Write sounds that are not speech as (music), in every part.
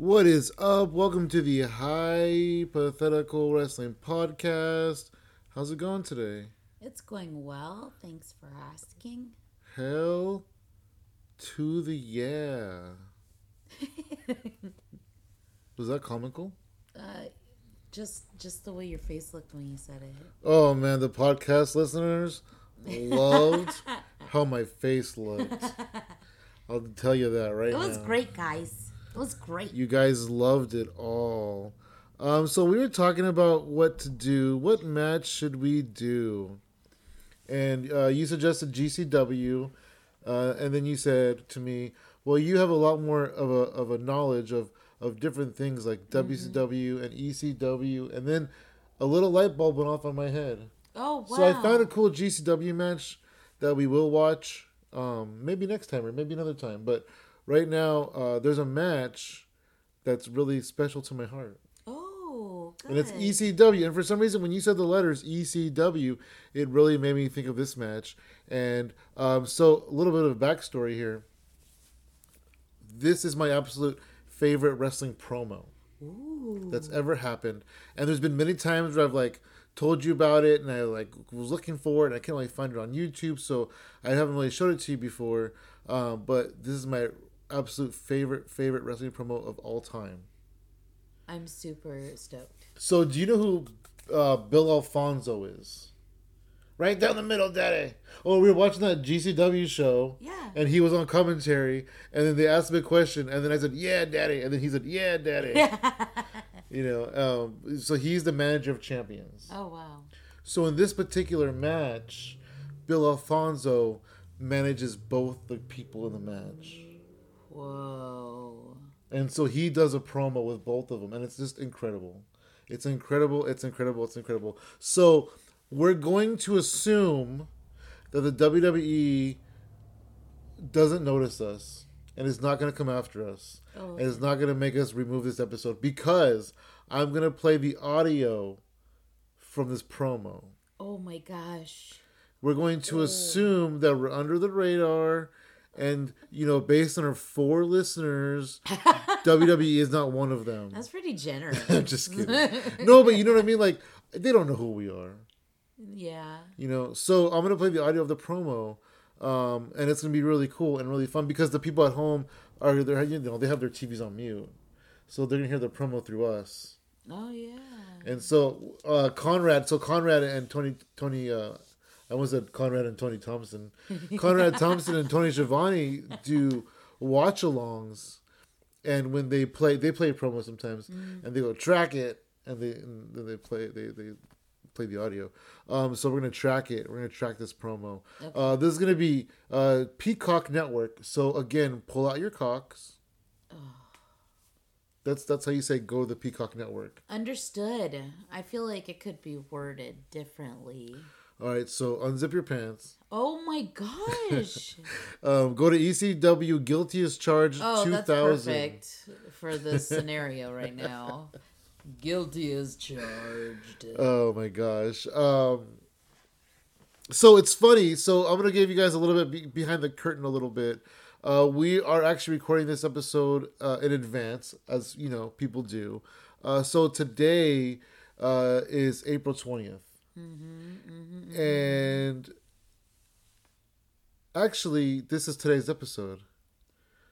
What is up? Welcome to the Highpothetical Wrestling Podcast. How's it going today? It's going well. Thanks for asking. Hell to the yeah. (laughs) Was that comical? Uh, just just the way your face looked when you said it. Oh man, the podcast listeners loved (laughs) how my face looked. (laughs) I'll tell you that right now. It was now. great, guys. It was great. You guys loved it all. Um, so we were talking about what to do. What match should we do? And uh, you suggested GCW, uh, and then you said to me, "Well, you have a lot more of a of a knowledge of of different things like WCW and ECW." And then a little light bulb went off on my head. oh wow! So I found a cool GCW match that we will watch. Um, maybe next time or maybe another time. But right now, uh, there's a match that's really special to my heart, oh, good. and it's ECW. And for some reason, when you said the letters ECW, it really made me think of this match. And um, so, a little bit of backstory here. This is my absolute favorite wrestling promo Ooh. that's ever happened. And there's been many times where I've like told you about it and I like was looking for it and I can't really find it on YouTube, so I haven't really showed it to you before. Um, but this is my absolute favorite favorite wrestling promo of all time. I'm super stoked. So do you know who uh, Bill Alfonso is? Right down the middle, Daddy. Oh, we were watching that GCW show. Yeah. And he was on commentary, and then they asked me a question, and then I said, "Yeah, Daddy," and then he said, "Yeah, Daddy." (laughs) you know, um, so he's the manager of champions. oh wow. So in this particular match, Bill Alfonso manages both the people in the match. Whoa. And so he does a promo with both of them, and it's just incredible. It's incredible. It's incredible. It's incredible. So we're going to assume that the WWE doesn't notice us and is not going to come after us Oh. and is not going to make us remove this episode because I'm going to play the audio from this promo. Oh my gosh. We're going to assume that we're under the radar. And, you know, based on our four listeners, (laughs) WWE is not one of them. That's pretty generous. I'm (laughs) just kidding. No, but you know what I mean? Like, they don't know who we are. yeah. You know, so I'm gonna play the audio of the promo, um, and it's gonna be really cool and really fun because the people at home are they're you know they have their TVs on mute, so they're gonna hear the promo through us. Oh yeah. And so uh, Conrad, so Conrad and Tony Tony, uh, I almost said Conrad and Tony Thompson, Conrad Thompson and Tony Schiavone do watch-alongs, and when they play, they play promo sometimes, and they go track it, and they and then they play they they play the audio. Um, so we're gonna track it. We're gonna track this promo. Uh, this is gonna be uh, Peacock Network. So again, pull out your cocks. That's that's how you say go to the Peacock Network. Understood. I feel like it could be worded differently. All right, so unzip your pants. Oh my gosh. (laughs) Um, go to ECW Guilty as Charged Oh, 2000. that's perfect for this scenario right now. Guilty as charged. Oh my gosh. Um, so it's funny. So I'm gonna give you guys a little bit be- behind the curtain a little bit. Uh, we are actually recording this episode uh, in advance, as you know people do. Uh, so today uh, is April 20th, and actually this is today's episode.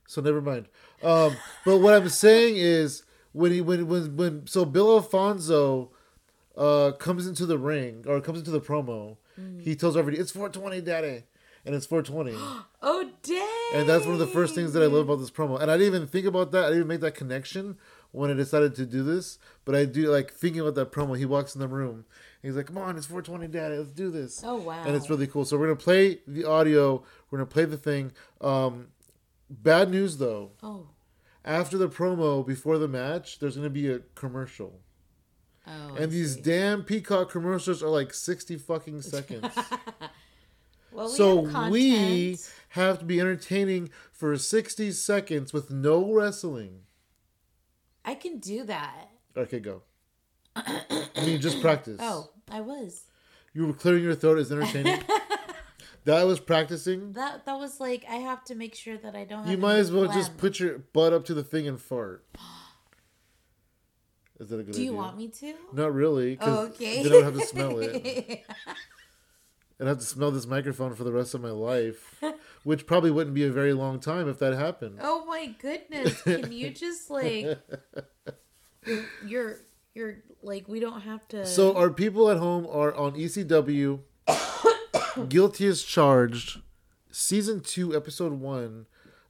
So never mind. Um, but what I'm saying is when he when when when so Bill Alfonso uh, comes into the ring or comes into the promo, he tells everybody it's 420, Daddy, and it's 420, (gasps) oh dang! and that's one of the first things that I love about this promo. And I didn't even think about that. I didn't even make that connection when I decided to do this, but I do like thinking about that promo. He walks in the room. He's like, "Come on, it's 420, Daddy. Let's do this." Oh wow! and it's really cool. So we're gonna play the audio. We're gonna play the thing. Um, bad news though. oh After the promo, before the match, there's gonna be a commercial, oh. I and these see. damn Peacock commercials are like sixty fucking seconds. (laughs) well, we so have we have to be entertaining for sixty seconds with no wrestling. I can do that. Okay, go. I mean, just practice. Oh, I was. you were clearing your throat is entertaining. (laughs) that I was practicing. That that was like I have to make sure that I don't. Have You might as well any just put your butt up to the thing and fart. (gasps) Is that a good idea? Do you idea? want me to? Not really, because Oh, okay. then I would have to smell it. (laughs) I'd have to smell this microphone for the rest of my life, which probably wouldn't be a very long time if that happened. oh my goodness! Can you just like (laughs) you're you're like we don't have to. So our people at home are on ECW. (coughs) Guilty as charged, season two, episode one.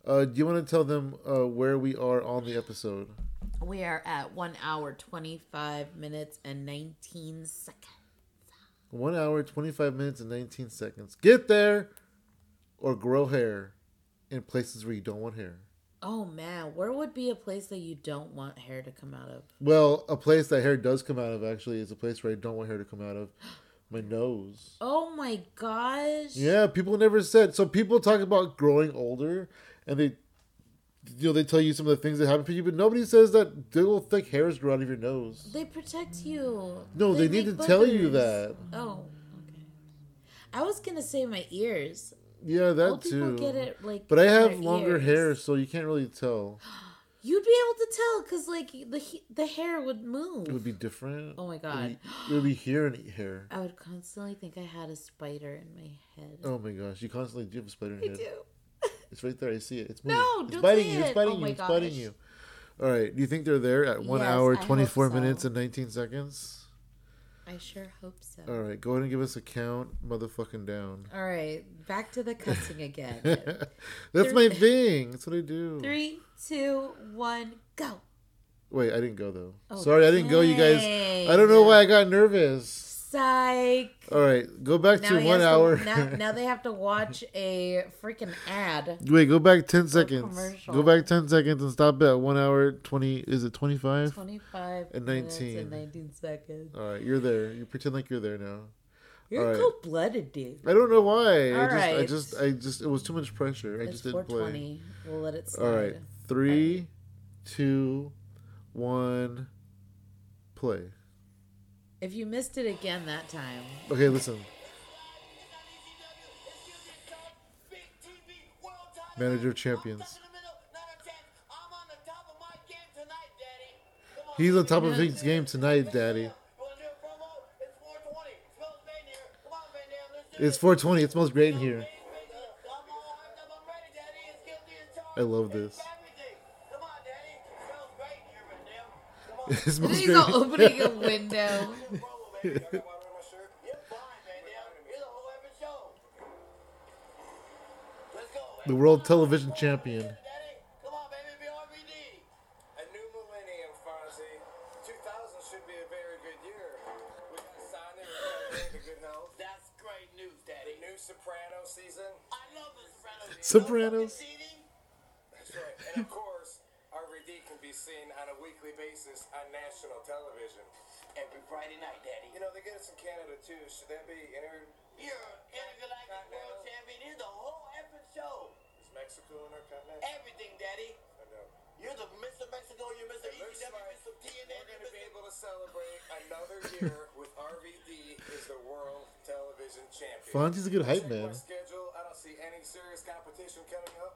Uh, do you want to tell them uh, where we are on the episode? we are at one hour twenty five minutes and nineteen seconds. One hour, twenty five minutes, and nineteen seconds. Get there, or grow hair in places where you don't want hair. Oh man, where would be a place that you don't want hair to come out of? Well, a place that hair does come out of actually is a place where I don't want hair to come out of. (gasps) My nose. Oh my gosh! Yeah, people never said. So people talk about growing older, and they, you know, they tell you some of the things that happen to you, but nobody says that little thick hairs grow out of your nose. They protect you. No, they, need to tell you that. Oh, okay. I was gonna say my ears. Yeah, that Old people too. get it like. But I have longer ears. hair, so you can't really tell. (gasps) You'd be able to tell because like the the hair would move. It would be different. Oh my It would god. be, it would be here and hair. I would constantly think I had a spider in my head. Oh my gosh, you constantly do have a spider in I your head. I do. (laughs) It's right there. I see it. It's No, moving. it's don't biting you. It's biting Oh you. It's biting you. All right. Do you think they're there at one Yes, hour, twenty four so. minutes, and nineteen seconds? I sure hope so. All right. Go ahead and give us a count, motherfucking down. All right, back to the cussing again. (laughs) That's my thing. That's what I do. Three, two, one, go. Wait, I didn't go though. Oh, Sorry, I didn't go, you guys. I don't know why I got nervous. Psych. All right, go back Now, to one hour. To, now, now they have to watch a freaking ad. Wait, go back ten seconds. Go back ten seconds and stop at one hour twenty. Is it twenty five? 25 And 19. and 19 seconds. All right, you're there. You pretend like you're there now. You're right. cold blooded, dude. I don't know why. I All just, I just, I just, it was too much pressure. I It's just didn't play. 420. We'll let it slide. All right, three, two, one, play. If you missed it again that time, Okay, listen. Manager of champions. He's on top of his game tonight, Daddy. It's 420. It smells great in here. I love this. (laughs) It smells he's great. all opening a (laughs) window. the world television champion. Come on, baby, be RVD. A new millennium, Fonzie. 2000 should be a very good year. We got Sonny, we got Randy Good Health. That's great news, Daddy. new Soprano season. I love the Sopranos. Sopranos. That's right. And of course, RVD can be seen on a weekly basis on national television. Every Friday night, Daddy. You know, they get us in Canada too. Should that be inter... You're intergalactic world champion. Here's the whole effing show. Is Mexico intercontinental? Everything, Daddy. I know. You're the Mr. Mexico. You're Mr. It looks ECW, like Mr. TNA. we're going to be able to celebrate another year with RVD as the world television champion. Fonzie's a good hype Check man. my schedule. I don't see any serious competition coming up.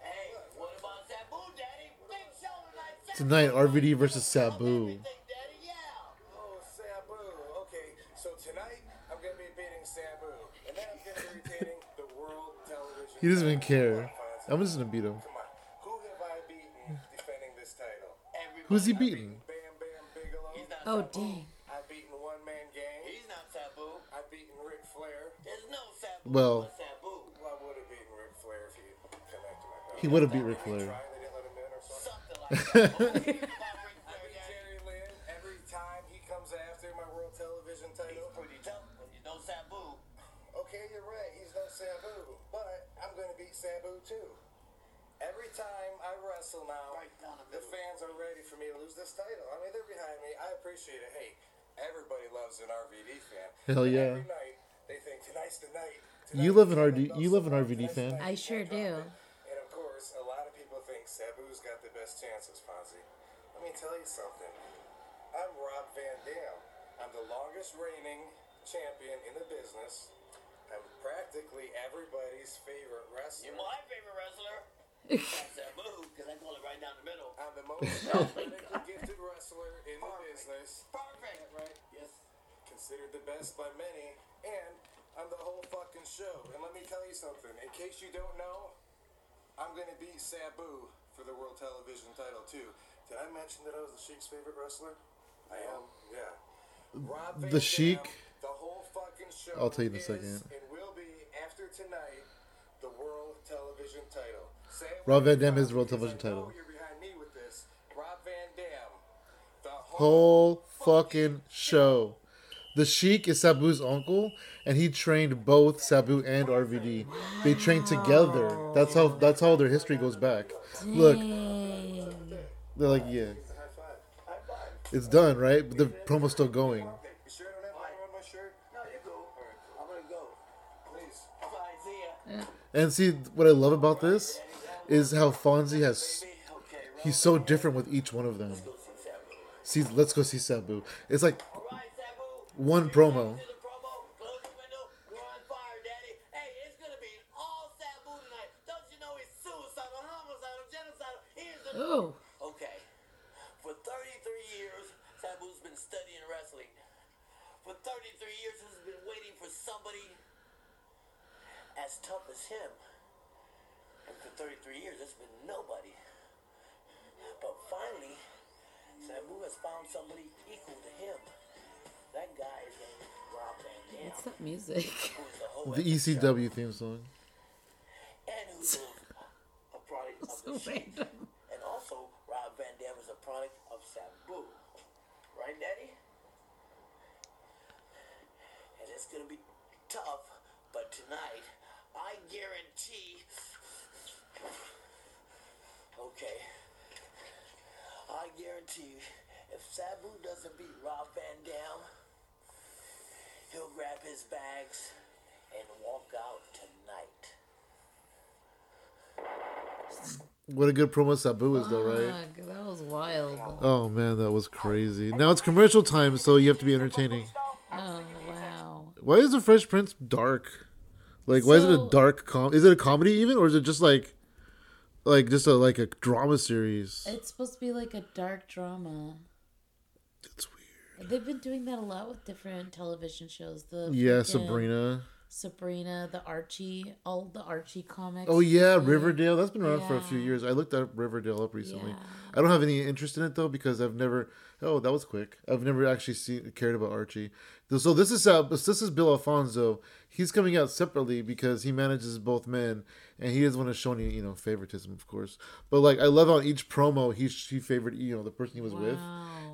Hey, what about Sabu, Daddy? Big show tonight. Sabu. Tonight, RVD versus Sabu. Everything, Daddy. Yeah. Oh, Sabu. Okay, so tonight I'm going to be beating Sabu. And then I'm going to be retaining RVD versus Sabu. Oh, he doesn't even care. I'm just gonna beat him. Who have I beaten defending this title? Who's he beating? Bam Bam Bigelow. He's not Oh, Sabu. dang. I've beaten One Man Gang. He's not Sabu. I've beaten Ric Flair. There's no Sabu. Well- Sabu. Well, I would have beaten Ric Flair if he come after my belt. He would have beat Ric They Flair. Every time he comes after my world television He's title. pretty tough, but you know Sabu. Okay, you're right. He's no Sabu. But I'm going to beat Sabu too. Every time I wrestle now, Right the the fans are ready for me to lose this title. I mean, they're behind me. I appreciate it. Hey, everybody loves an RVD fan. Hell And yeah. Night they think tonight's the night. You Tonight's love an the RD you love an RVD the fan. I sure do. it. And of course, a lot of people think Sabu's got the best chances, Fonzie. Let me tell you something. I'm Rob Van Dam. I'm the longest reigning champion in the business. I'm practically everybody's favorite wrestler. You're my favorite wrestler. (laughs) That's Sabu, because I call it right down the middle. I'm the most (laughs) oh athletically gifted wrestler in Perfect. the business. considered the best by many, and I'm the whole fucking show. And let me tell you something, in case you don't know, I'm gonna beat Sabu for the world television title too. Did I mention that I was the Sheik's favorite wrestler? I um, am. Yeah. Rob Van The Sheik? Dam, the whole fucking show. I'll tell you in a second. And will be after tonight the world television title. Say Rob Van Dam me, is the world television I title. You're behind me with this. Rob Van Dam. The Whole fucking show. The Sheik is Sabu's uncle, and he trained both Sabu and RVD. They trained together. That's how that's how their history goes back. Look, Dang. They're like, yeah, it's done, right? But the promo's still going. And see, what I love about this is how Fonzie has he's so different with each one of them. See let's go see Sabu. It's like. One promo. ECW theme song. and who's a product of So random. And also, Rob Van Dam is a product of Sabu. Right, Daddy? And it's gonna be tough, but tonight, I guarantee. Okay. I guarantee if Sabu doesn't beat Rob Van Dam, he'll grab his bags and walk out tonight. What a good promo Sabu is, though, right? Fuck, that was wild. Oh man, that was crazy. Now it's commercial time, so you have to be entertaining. Oh wow. Why is the Fresh Prince dark? Like, why is it a dark com? Is it a comedy even, or is it just like, like just a like a drama series? It's supposed to be like a dark drama. It's weird. They've been doing that a lot with different television shows. The Yeah, freaking Sabrina. Sabrina, the Archie, all the Archie comics. Oh yeah, Riverdale. That's been around for a few years. I looked up Riverdale up recently. Yeah. I don't have any interest in it though because I've never. Oh, that was quick. I've never actually seen cared about Archie. So this is uh, this is Bill Alfonso. He's coming out separately because he manages both men, and he doesn't want to show any you know favoritism, of course. But like I love on each promo he he favored you know the person he was with,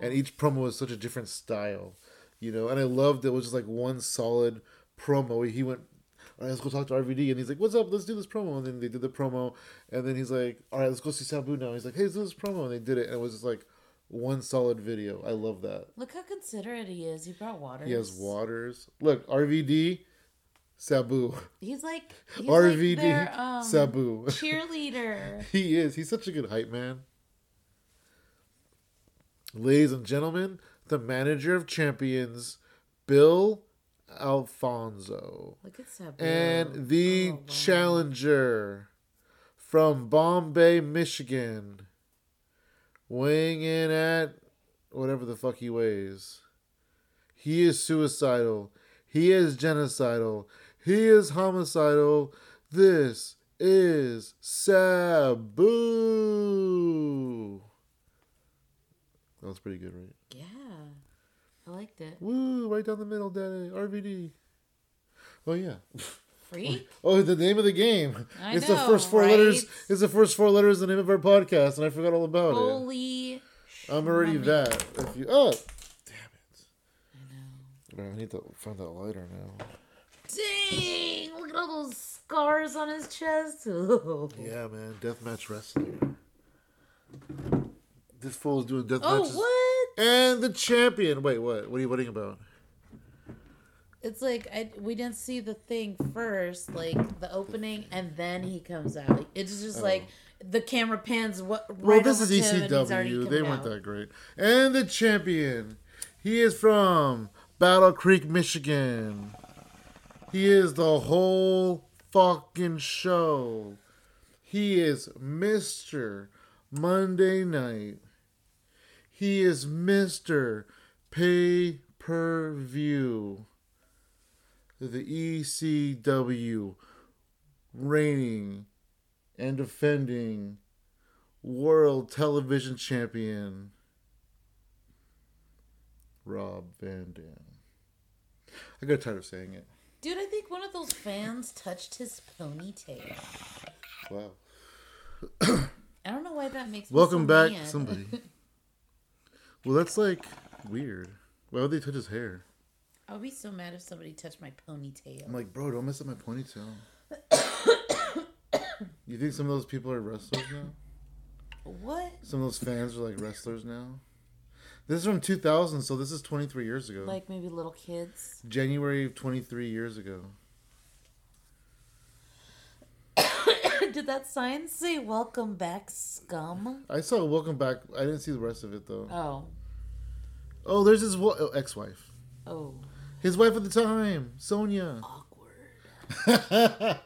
and each promo was such a different style, you know. And I loved it was just like one solid promo. He went all right, let's go talk to RVD. And he's like, what's up? Let's do this promo. And then they did the promo. And then he's like, all right, let's go see Sabu now. He's like, hey, let's do this promo. And they did it. And it was just like one solid video. I love that. Look how considerate he is. He brought water. He has waters. Look, RVD, Sabu. He's like he's RVD, like their, um, Sabu. cheerleader. (laughs) he is. He's such a good hype man. Ladies and gentlemen, the manager of champions, Bill Alfonso. Look at Sabu. and oh, the Oh, wow. challenger from Bombay, Michigan, weighing in at whatever the fuck he weighs. He is suicidal. He is genocidal. He is homicidal. This is Sabu. That was pretty good, right? Yeah, I liked it. Woo! Right down the middle, daddy. RVD. Oh yeah. (laughs) Freak. Oh, the name of the game. I it's the first four right? letters. It's the first four letters of the name of our podcast, and I forgot all about it. Holy. I'm already that. If you, oh, damn it. I know. Man, I need to find that lighter now. Dang! Look at all those scars on his chest. (laughs) oh, Yeah, man, deathmatch wrestling. This fool is doing death Oh, matches. what? And the champion. Wait, what? What are you waiting about? It's like I, we didn't see the thing first, like the opening, and then he comes out. It's just like oh. the camera pans what right Oh. Well, this is to him and he's already ECW. They weren't out. that great. And the champion. He is from Battle Creek, Michigan. He is the whole fucking show. He is Mr. Monday Night. He is Mr. Pay per view. The ECW reigning and defending world television champion Rob Van Dam. I got tired of saying it. Dude, I think one of those fans touched his ponytail. Wow. I don't know why that makes me Welcome so back, mad. somebody. (laughs) well, that's like weird. Why would they touch his hair? I'll be so mad if somebody touched my ponytail. I'm like, bro, don't mess up my ponytail. (coughs) you think some of those people are wrestlers now? what? Some of those fans are like wrestlers now? This is from 2000, so this is 23 years ago. Like maybe little kids? January of 23 years ago. (coughs) Did that sign say "Welcome back, scum"? I saw Welcome Back. I didn't see the rest of it though. Oh, Oh, there's his wo- oh, ex-wife. oh, His wife at the time, Sonia. awkward. (laughs)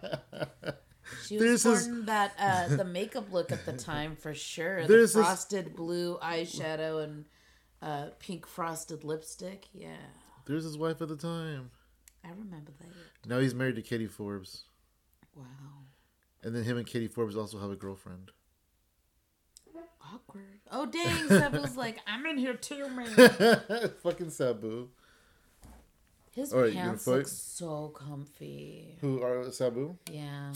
She was There's sporting that uh, the makeup look at the time for sure. The There's this- frosted blue eyeshadow and uh, pink frosted lipstick. Yeah, There's his wife at the time. I remember that. Now he's married to Katie Forbes. Wow, And then him and Katie Forbes also have a girlfriend. Awkward. Oh dang, (laughs) Sabu's like, I'm in here too, man. (laughs) Fucking Sabu. His All right, pants look so comfy. Who are Sabu? Yeah.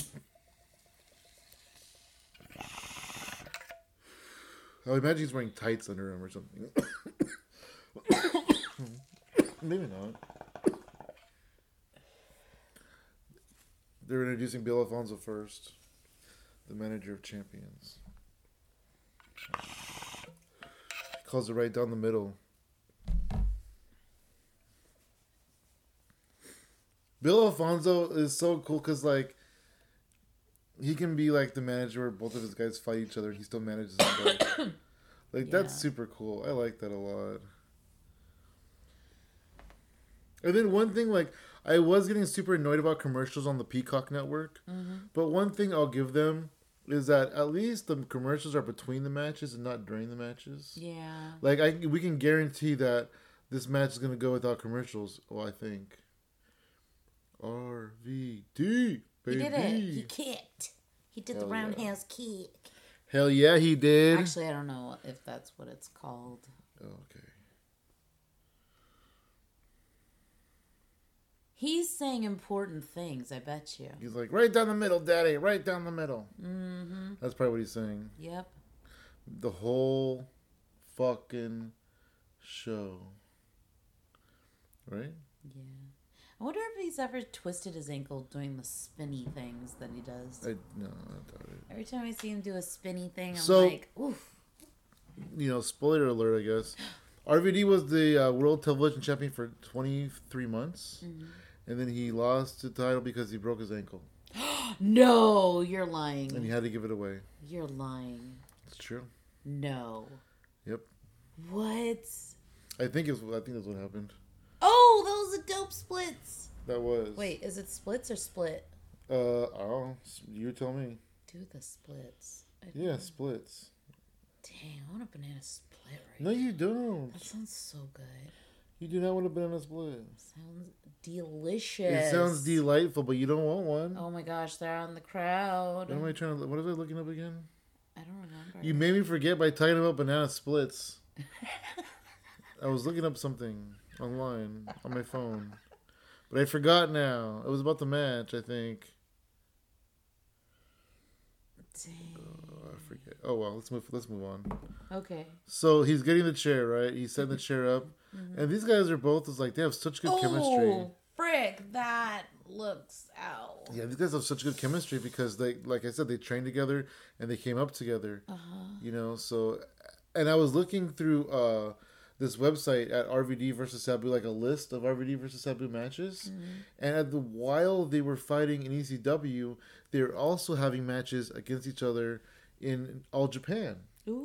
Oh, I imagine he's wearing tights under him or something. (coughs) Maybe not. They're introducing Bill Alfonso first, the manager of champions. Calls it right down the middle. Bill Alfonso is so cool because like he can be like the manager where both of his guys fight each other and he still manages them both. (coughs) like that's super cool. I like that a lot. And then one thing like I was getting super annoyed about commercials on the Peacock network. Mm-hmm. But one thing I'll give them is that at least the commercials are between the matches and not during the matches. Yeah. Like I we can guarantee that this match is gonna go without commercials. Well, I think. RVD He did it. He kicked. He did the Hell roundhouse kick. Hell yeah, he did. Actually, I don't know if that's what it's called. Oh, okay. He's saying important things, I bet you. He's like right down the middle, daddy. Right down the middle. Mm-hmm. That's probably what he's saying. Yep. The whole fucking show. Right? Yeah. I wonder if he's ever twisted his ankle doing the spinny things that he does. I no, I doubt it. Every time I see him do a spinny thing, I'm So- like, oof. you know, spoiler alert, I guess. (gasps) RVD was the uh, world television champion for 23 months, Mm-hmm. And then he lost the title because he broke his ankle, (gasps) No, you're lying. and he had to give it away. You're lying. It's true. No. Yep. What? I think it's. I think that's what happened. Oh, those are dope splits. That was. Wait, is it splits or split? Uh, I don't know. You tell me. Do the splits. I- Yeah, splits. Dang, I want a banana split right now. No, you don't. That sounds so good. You do not want a banana split. Sounds delicious. It sounds delightful, but you don't want one. Oh my gosh, they're on the crowd. What am I trying to? What was I looking up again? I don't remember. You made me forget by talking about banana splits. (laughs) I was looking up something online on my phone, but I forgot now. It was about the match, I think. Oh, I forget. Oh well, let's move. Let's move on. Okay. So he's getting the chair right. He's setting the chair up, and these guys are both is like they have such good chemistry. Oh, frick, that looks out. Yeah, these guys have such good chemistry because they, like I said, they trained together and they came up together. Uh-huh. You know, so and I was looking through uh this website at RVD versus Sabu, like a list of RVD versus Sabu matches, Mm-hmm. and at the while they were fighting in ECW, they were also having matches against each other in All Japan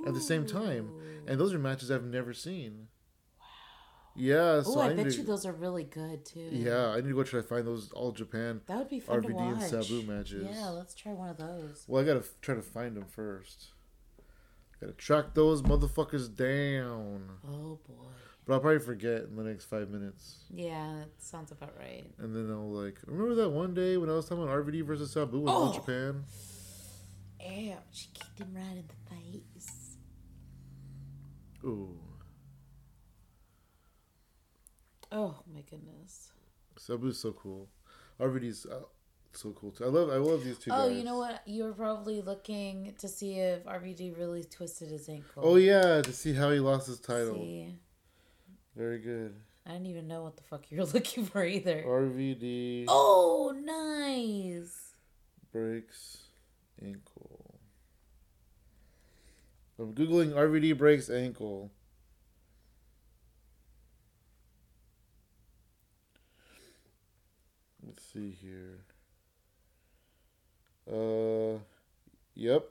at the same time, and those are matches I've never seen. Wow. Yeah, so Oh, I need bet to, you those are really good too. Yeah, I need to go try to find those All Japan. That would be fun to RVD and. Sabu matches. Yeah, let's try one of those. Well, I gotta f- try to find them first. Gotta track those motherfuckers down. Oh boy. But I'll probably forget in the next five minutes. Yeah, that sounds about right. And then I'll like remember that one day when I was talking about RVD versus Sabu in Oh. Japan. Ew, she kicked him right in the face. Ooh, Oh my goodness. Sabu's so cool. RVD's uh, so cool too. I love I love these two. Oh, guys. you know what? You were probably looking to see if RVD really twisted his ankle. Oh yeah, to see how he lost his title. See, Very good. I didn't even know what the fuck you were (laughs) looking for either. RVD Oh, nice. breaks ankle. I'm googling RVD breaks ankle. Let's see here. Uh, yep.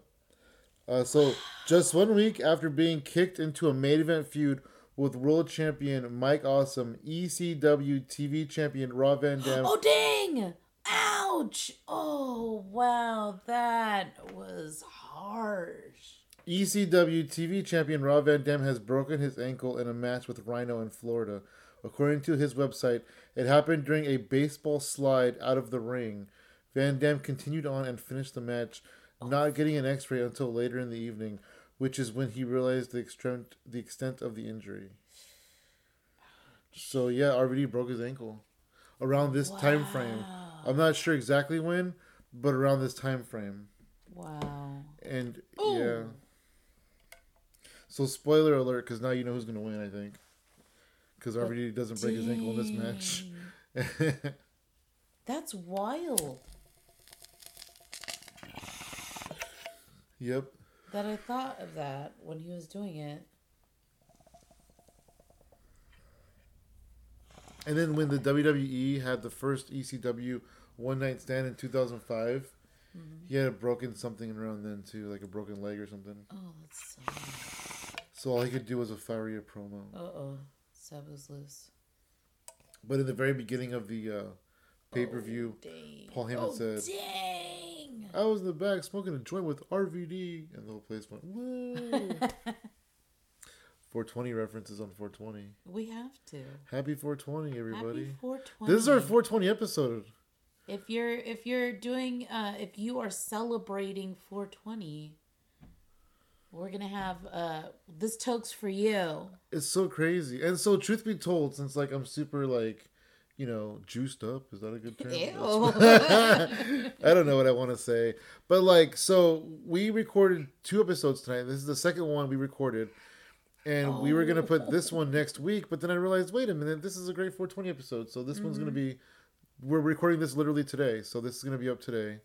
Uh, so just one week after being kicked into a main event feud with world champion Mike Awesome, ECW TV champion Rob Van Dam. Oh, dang! Ouch! Oh, wow. That was harsh. ECW TV champion Rob Van Dam has broken his ankle in a match with Rhino in Florida. According to his website, it happened during a baseball slide out of the ring. Van Dam continued on and finished the match, not getting an X-ray until later in the evening, which is when he realized the extent the extent of the injury. So yeah, RVD broke his ankle around this time frame. I'm not sure exactly when, but around this time frame. Wow. And Ooh. yeah. So spoiler alert, because now you know who's gonna win. I think, because RVD doesn't break his ankle in this match. (laughs) That's wild. yep. That I thought of that when he was doing it. And then when the WWE had the first ECW one night stand in 2005, he had a broken something around then too, like a broken leg or something. Oh, that's so. So all he could do was a Faria promo. Uh oh. Sabu's loose. But in the very beginning of the uh, pay per view, Dang. Paul Heyman oh, said, Dang. I was in the back smoking a joint with RVD, and the whole place went, whoa. (laughs) 420 references on 420. We have to. Happy 420, everybody. Happy 420. This is our 420 episode. If you're if you're doing uh if you are celebrating 420, we're gonna have uh this toke's for you. It's so crazy. And so, truth be told, since like I'm super like, you know, juiced up, is that a good term? Ew. (laughs) I don't know what I want to say. But like, so we recorded two episodes tonight. This is the second one we recorded. And we were going to put this one next week. But then I realized, wait a minute, this is a great 420 episode. So this one's going to be, we're recording this literally today. So this is going to be up today.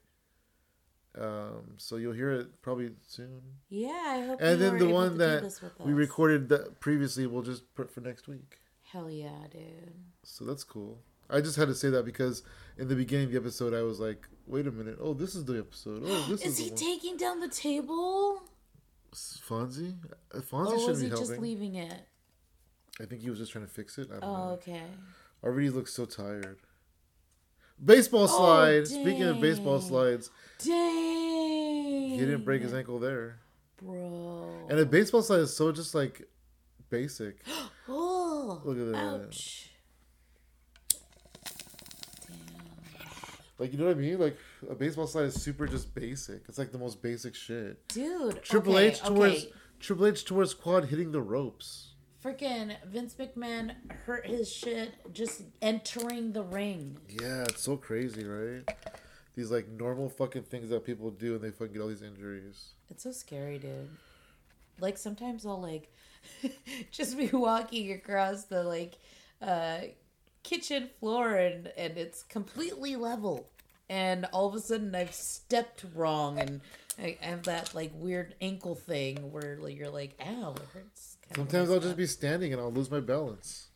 Um, so you'll hear it probably soon. yeah, I hope. And then the one that we recorded that previously, we'll just put for next week. Hell yeah, dude. So that's cool. I just had to say that because in the beginning of the episode, I was like, wait a minute. Oh, this is the episode. Oh, this (gasps) is, Is he taking down the table? Fonzie? Uh, Fonzie Or should was be he helping. just leaving it? I think he was just trying to fix it. I don't Oh, know. okay. Already looks so tired. Baseball slide. Oh, Speaking of baseball slides, Dang. he didn't break his ankle there. Bro. And a baseball slide is so just like basic. (gasps) (gasps) oh, Oh, Look at that. ouch. Damn. Like you know what I mean? Like a baseball slide is super just basic. It's like the most basic shit. Dude. Triple okay, H towards okay. Triple H towards quad hitting the ropes. Freaking Vince McMahon hurt his shit just entering the ring. Yeah, it's so crazy, right? These like normal fucking things that people do and they fucking get all these injuries. It's so scary, dude. Like sometimes I'll like (laughs) just be walking across the like uh kitchen floor and and it's completely level. And all of a sudden I've stepped wrong and I have that like weird ankle thing where like, you're like, ow, it hurts. Sometimes I'll just be standing and I'll lose my balance.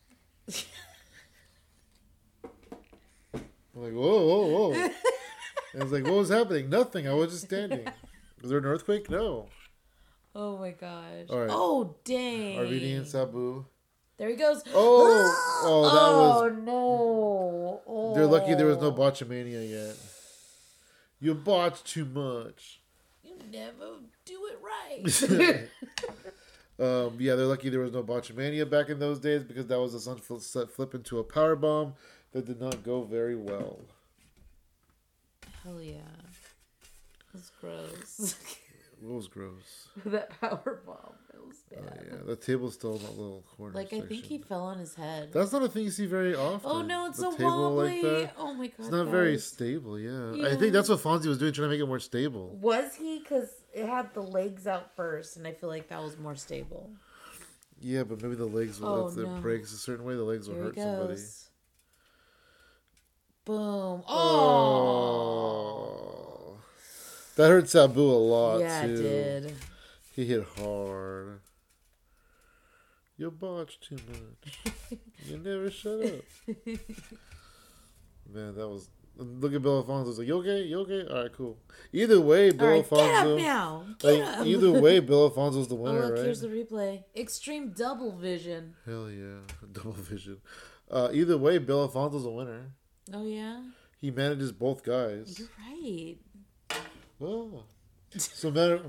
I'm like, whoa, whoa, whoa. (laughs) and was like, what was happening? Nothing. I was just standing. (laughs) Was there an earthquake? No. Oh my gosh. All right. Oh dang. RVD and Sabu. There he goes. Oh, oh, that oh was. no. Oh. They're lucky there was no botchamania yet. You botched too much. You never do it right. (laughs) Um, yeah, they're lucky there was no Botchamania back in those days because that was a sun fl- set flip into a power bomb that did not go very well. Hell yeah. That's gross. (laughs) It was gross. (laughs) that power bomb. It was Oh, bad. yeah, the table's still in that little corner. Like I think section. he fell on his head. That's not a thing you see very often. oh no, it's The so table wobbly. Oh my god. It's not very stable. Yeah. I think that's what Fonzie was doing, trying to make it more stable. Was he? Because it had the legs out first, and I feel like that was more stable. Yeah, but maybe the legs will, Oh, if it breaks a certain way, the legs will Here hurt somebody. Boom. Oh. Oh. That hurt Sabu a lot yeah, too. it did. He hit hard. You botched too much. (laughs) you never shut up. (laughs) Man, that was. Look at Bill Alfonso. Like, you okay? You okay? All right, cool. Either way, Bill All right, get Alfonso. up now. Get Like, up. either way, (laughs) Bill Alfonso's the Oh, winner, look, right? here's the replay. Extreme double vision. Hell yeah, double vision. Uh, either way, Bill Alfonso's a winner. Oh yeah, He manages both guys. you're right. Oh. So matter.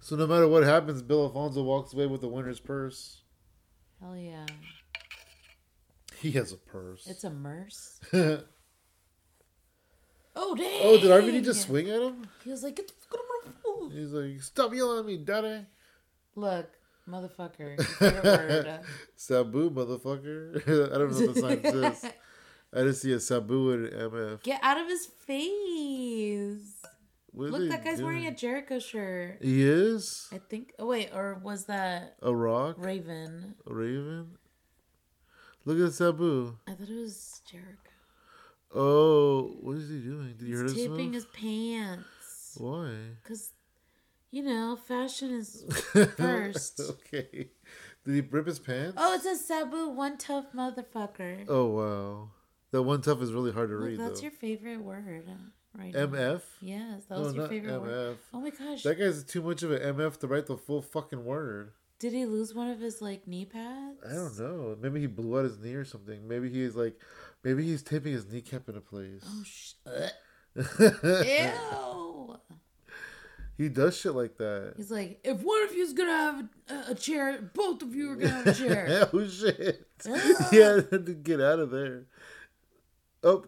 So no matter what happens, Bill Alfonso walks away with the winner's purse. Hell yeah. He has a purse. It's a merce. (laughs) oh, Oh did RVD just swing at him? He was like, Get the fuck out of my phone." He's like, "Stop yelling at me, daddy." Look, motherfucker. your favorite word. Sabu, motherfucker. (laughs) I don't know what the sign says. (laughs) I just see a Sabu and MF. Get out of his face. What Look, that guy's wearing a? Jericho shirt. He is I think. Oh wait, or was that a rock, Raven? a raven. Look at Sabu. I thought it was Jericho. Oh, what is he doing? Did you hear He's this? taping his pants. Why? Cause, you know, fashion is (laughs) first. okay. Did he rip his pants? Oh, it says Sabu, one tough motherfucker. Oh wow. That one tough is really hard to Look, read that's though. your favorite word, uh, right? now. MF. Yes, that No, was your not favorite word. MF. Oh my gosh! That guy's too much of an MF to write the full fucking word. Did he lose one of his like knee pads? I don't know. Maybe he blew out his knee or something. Maybe he's like, maybe he's taping his kneecap into place. Oh sh! (laughs) Ew! he does shit like that. He's like, if one of you's gonna have a, a chair, both of you are gonna have a chair. (laughs) oh shit! (laughs) yeah, to get out of there. Oh,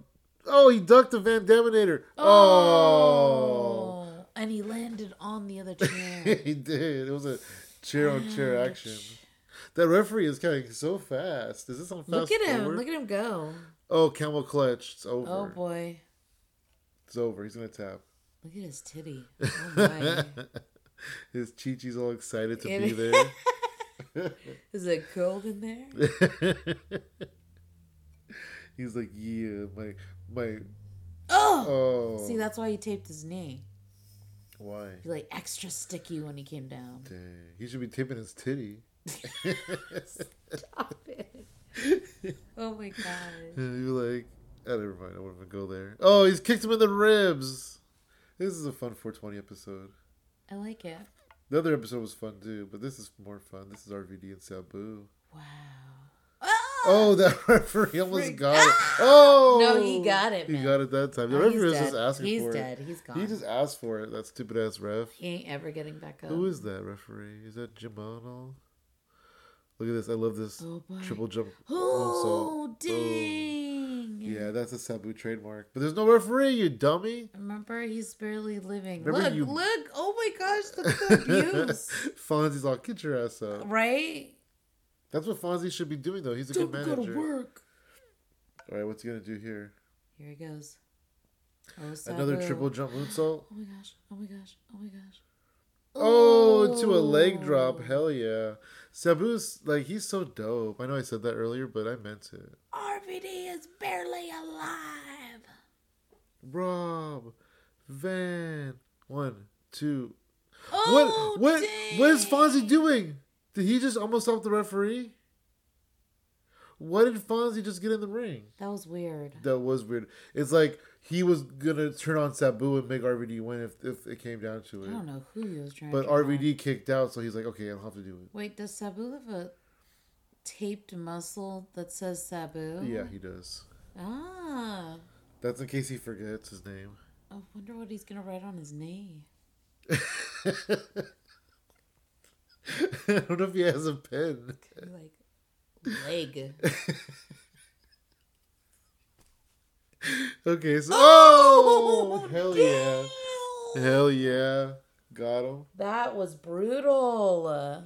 oh, he ducked the Van Daminator. Oh, oh, and he landed on the other (laughs) chair. he did. It was a chair on chair action. That referee is coming so fast. Is this on fast Look at him! forward? Look at him go! Oh, camel clutch. It's over. Oh boy! It's over. He's gonna tap. Look at his titty. (laughs) Oh my! His Chi-Chi's all excited to It- be (laughs) there. Is it cold in there? He's like, yeah, my my. Oh! Oh, See, that's why he taped his knee. why? He like extra sticky when he came down. Dang, he should be tipping his titty. (laughs) (laughs) Stop it. Oh my god. You're like, oh, never mind. I won't even go there. Oh, he's kicked him in the ribs. This is a fun 420 episode. I like it. The other episode was fun too, but this is more fun. This is RVD and Sabu. Wow. Oh, (laughs) that (laughs) referee almost got it. Ah! Oh, No, he got it, He got it that time. The Oh, referee he's was just dead. asking He's for dead. it. He's gone. He just asked for it. That stupid ass ref. He ain't ever getting back up. Who is that referee? Is that Jimano? Look at this. I love this Oh, triple jump. Oh, dang. Yeah, that's a Sabu trademark. But there's no referee, you dummy. Remember, he's barely living. Remember look, you- look. Oh my gosh, look at the (laughs) abuse. Fonzie's all, get your ass up. right? That's what Fonzie should be doing, though. He's a Don't good go to manager. work. All right, what's he going to do here? Here he goes. Oh, Another triple jump moonsault. (gasps) Oh my gosh. Oh my gosh. Oh my gosh. Oh, to a leg oh. drop. Hell yeah. Sabu's, like, he's so dope. I know I said that earlier, but I meant it. RVD is barely alive. Rob, Van, one, two. Oh, what? What? What is dang. Fonzie doing? Did he just almost help the referee? Why did Fonzie just get in the ring? That was weird. That was weird. It's like he was gonna turn on Sabu and make RVD win if, if it came down to it. I don't know who he was trying But turn on. RVD kicked out, so he's like, okay, I'll have to do it. Wait, does Sabu have a taped muscle that says Sabu? Yeah, he does. Ah. That's in case he forgets his name. I wonder what he's gonna write on his knee. (laughs) (laughs) I don't know if he has a pen. like leg. (laughs) Okay, so oh, oh hell yeah, hell yeah, got him. That was brutal.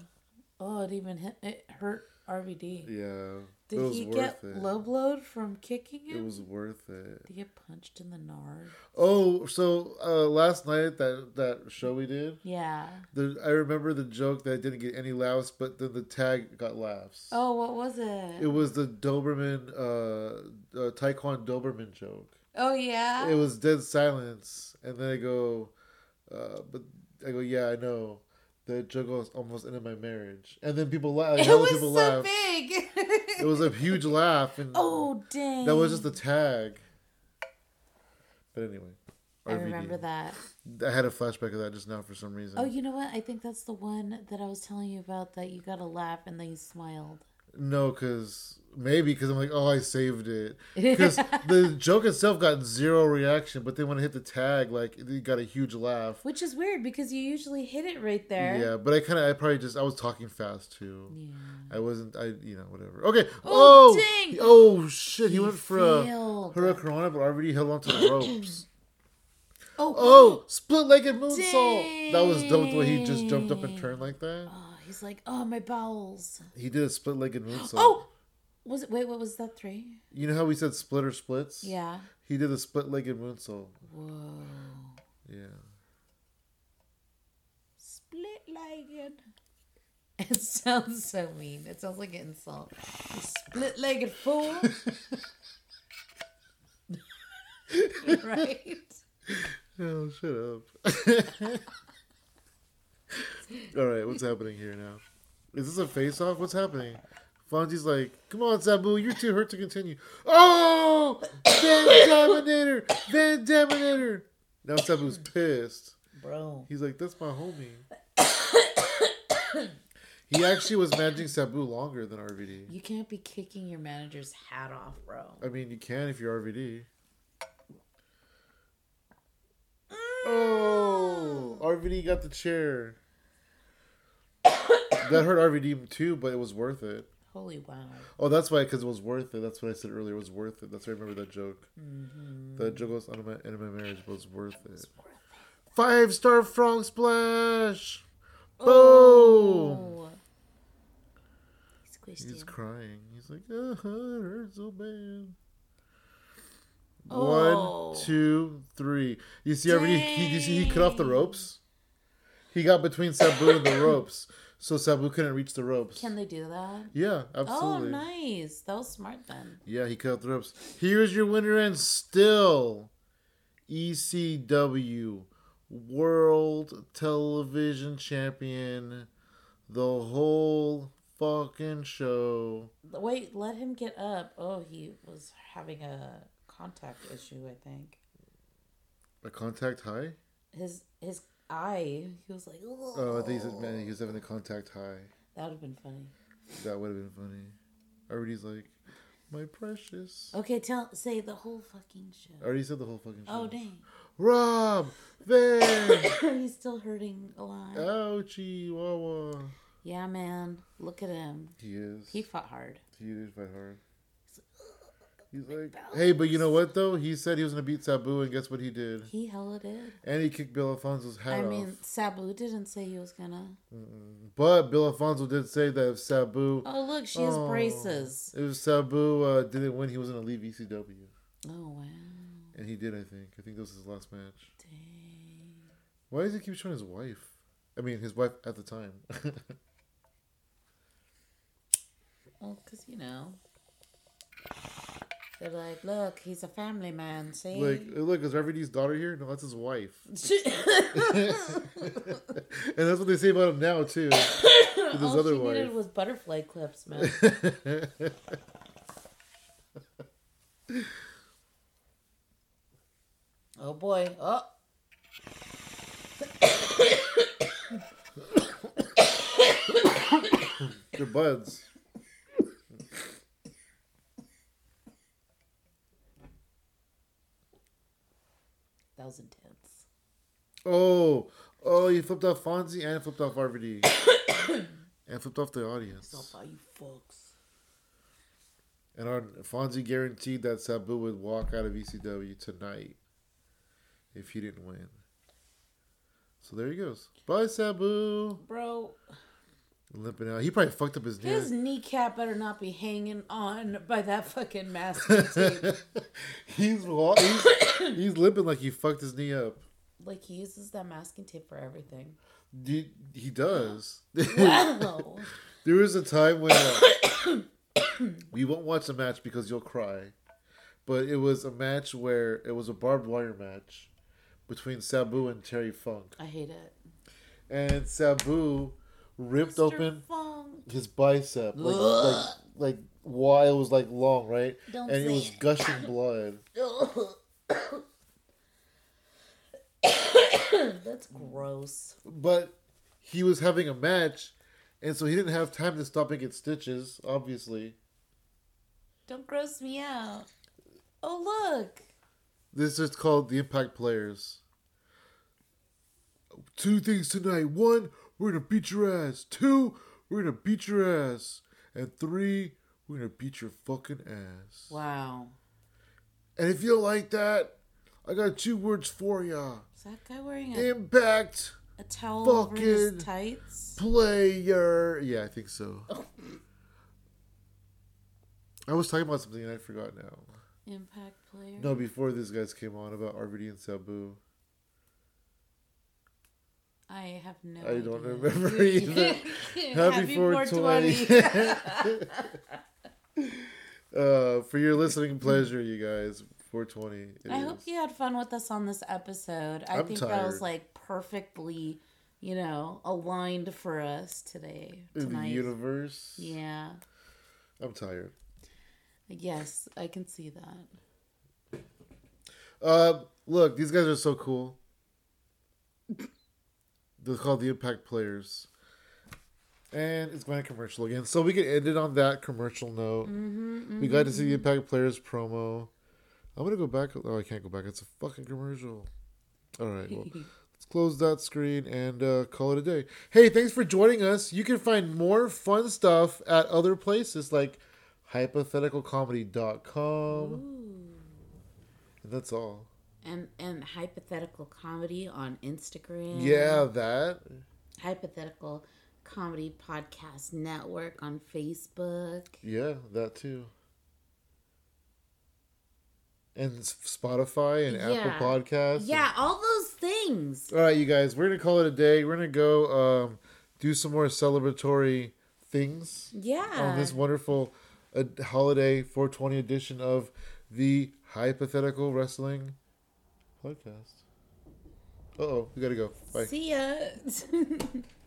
Oh, it even hit, it hurt RVD. Yeah, Did it was he worth get it. low blowed from kicking him? It was worth it. Did he get punched in the nard? Oh, so uh, last night that that show we did, Yeah. the, I remember the joke that didn't get any laughs, but then the tag got laughs. Oh, what was it? It was the Doberman, uh, uh Taekwon Doberman joke. oh yeah. It was dead silence, and then I go, uh, but I go, yeah, I know. The joke almost ended my marriage, and then people laugh. It was so laughed. big. (laughs) It was a huge laugh, and oh dang. that was just the tag. But anyway, I remember that. I had a flashback of that just now for some reason. Oh, you know what? I think that's the one that I was telling you about that you got a laugh and then you smiled. No, because maybe because I'm like, oh, I saved it. (laughs) Because the joke itself got zero reaction, but then when I hit the tag, like it got a huge laugh. Which is weird because you usually hit it right there. Yeah, but I kind of, I probably just, I was talking fast too. Yeah. I wasn't, I, you know, whatever. Okay. Oh, Oh, dang! oh shit! He, He went for a failed. hurricane, but RVD held onto the ropes. (clears throat) Oh, Oh, split-legged moonsault. That was dope. The way he just jumped up and turned like that. Oh, he's like, oh, my bowels. He did a split-legged moonsault. Oh, was it? Wait, what was that? Three? You know how we said splitter splits? Yeah. He did a split-legged moonsault. Whoa. Yeah. Split legged. It sounds so mean. It sounds like an insult. Split legged fool. (laughs) (laughs) right? Oh, shut up. (laughs) (laughs) All right, what's happening here now? Is this a face-off? What's happening? Fonzie's like, "Come on, Sabu, you're too hurt to continue." Oh, Van Daminator, Van Daminator. Now Sabu's pissed. Bro. He's like, "That's my homie." he actually was managing Sabu longer than RVD. You can't be kicking your manager's hat off, bro. I mean, you can if you're RVD. Mm. Oh, RVD got the chair. That hurt RVD too, but it was worth it. Holy wow. Oh, that's why, because it was worth it. That's what I said earlier. It was worth it. That's why I remember that joke. Mm-hmm. That joke was of my end of my marriage, but it was worth it. Five star frog splash. Boom. Oh. He squished He's crying. He's like, uh it hurts so bad. Oh. One, two, three. You see, RVD he, you see he cut off the ropes. He got between Sabu and the (laughs) ropes, so Sabu couldn't reach the ropes. Can they do that? yeah, absolutely. Oh, nice. That was smart then. Yeah, he cut the ropes. Here's your winner, and still ECW World Television Champion, the whole fucking show. Wait, let him get up. Oh, he was having a contact issue, I think. A contact high? His his eye, he was like, Oh, I think he said, man, he was having a contact high. that would have been funny. That would have been funny. RVD's like, my precious. Okay, tell say the whole fucking show. I already said the whole fucking show. Oh dang, Rob Van. (coughs) he's still hurting a lot. Ouchie, Wawa. Yeah, man, look at him. He is. He fought hard. He did fight hard. He's like, hey, but you know what though? He said he was gonna beat Sabu, and guess what he did? He hella did. And he kicked Bill Alfonso's hat I off. mean, Sabu didn't say he was gonna. but Bill Alfonso did say that if Sabu, Oh look, she has Oh. braces. if Sabu uh, didn't win, he was gonna leave ECW, Oh wow, and he did. I think. I think that was his last match. dang. Why does he keep showing his wife? I mean, his wife at the time. (laughs) Well, cause you know. They're like, look, he's a family man. See, like, look, is RVD's daughter here? No, that's his wife. (laughs) (laughs) and that's what they say about him now too. (coughs) With his All other she wife. needed was butterfly clips, man. (laughs) oh boy! Oh, (coughs) They're buds. That was intense. Oh, oh, you flipped off Fonzie and flipped off RVD. (coughs) and flipped off the audience. Stop by you fucks. And our Fonzie guaranteed that Sabu would walk out of ECW tonight if he didn't win. So there he goes. Bye, Sabu. Bro, Limping out. He probably fucked up his knee. his kneecap better not be hanging on by that fucking masking tape. (laughs) he's, he's (coughs) he's limping like he fucked his knee up. like he uses that masking tape for everything. He, he does. Wow. (laughs) there was a time when uh, (coughs) we won't watch the match because you'll cry, but it was a match where it was a barbed wire match between Sabu and Terry Funk, I hate it. and Sabu ripped Mr. open Funk. his bicep like like like why it was like long right Don't and it was it. gushing blood (coughs) That's gross. but he was having a match and so he didn't have time to stop and get stitches obviously Don't gross me out. Oh look. this is called the impact players two things tonight one we're gonna beat your ass two we're gonna beat your ass and three we're gonna beat your fucking ass Wow. and if you like that i got two words for ya Is that guy wearing a, impact a towel over his fucking- tights? player. Yeah, I think so. Oh. I was talking about something and I forgot now. Impact player. No, before these guys came on about RVD and Sabu. I have no. I don't remember (laughs) either. (laughs) Happy 420. 420. (laughs) uh, for your listening pleasure, you guys. 420. it I hope you had fun with us on this episode. I I'm think that was like perfectly, you know, aligned for us today. In the universe. Yeah. I'm tired. Yes, I can see that. Uh, look, these guys are so cool. They're called the Impact Players. And it's going to commercial again. So we can end it on that commercial note. Mm-hmm, mm-hmm, we got to see the mm-hmm. Impact Players promo. I'm going to go back. Oh, I can't go back. It's a fucking commercial. All right. Well, (laughs) let's close that screen and uh, call it a day. Hey, thanks for joining us. You can find more fun stuff at other places like hypotheticalcomedy.com. And that's all. And and hypothetical comedy on Instagram. Yeah, that. Hypothetical comedy podcast network on Facebook. Yeah, that too. And Spotify and Yeah. Apple Podcasts. Yeah, all those things. All right, you guys, we're gonna call it a day. We're gonna go um, do some more celebratory things Yeah. on this wonderful uh, holiday 420 edition of the Highpothetical Wrestling Podcast. Oh, we gotta go. Bye. See ya. (laughs)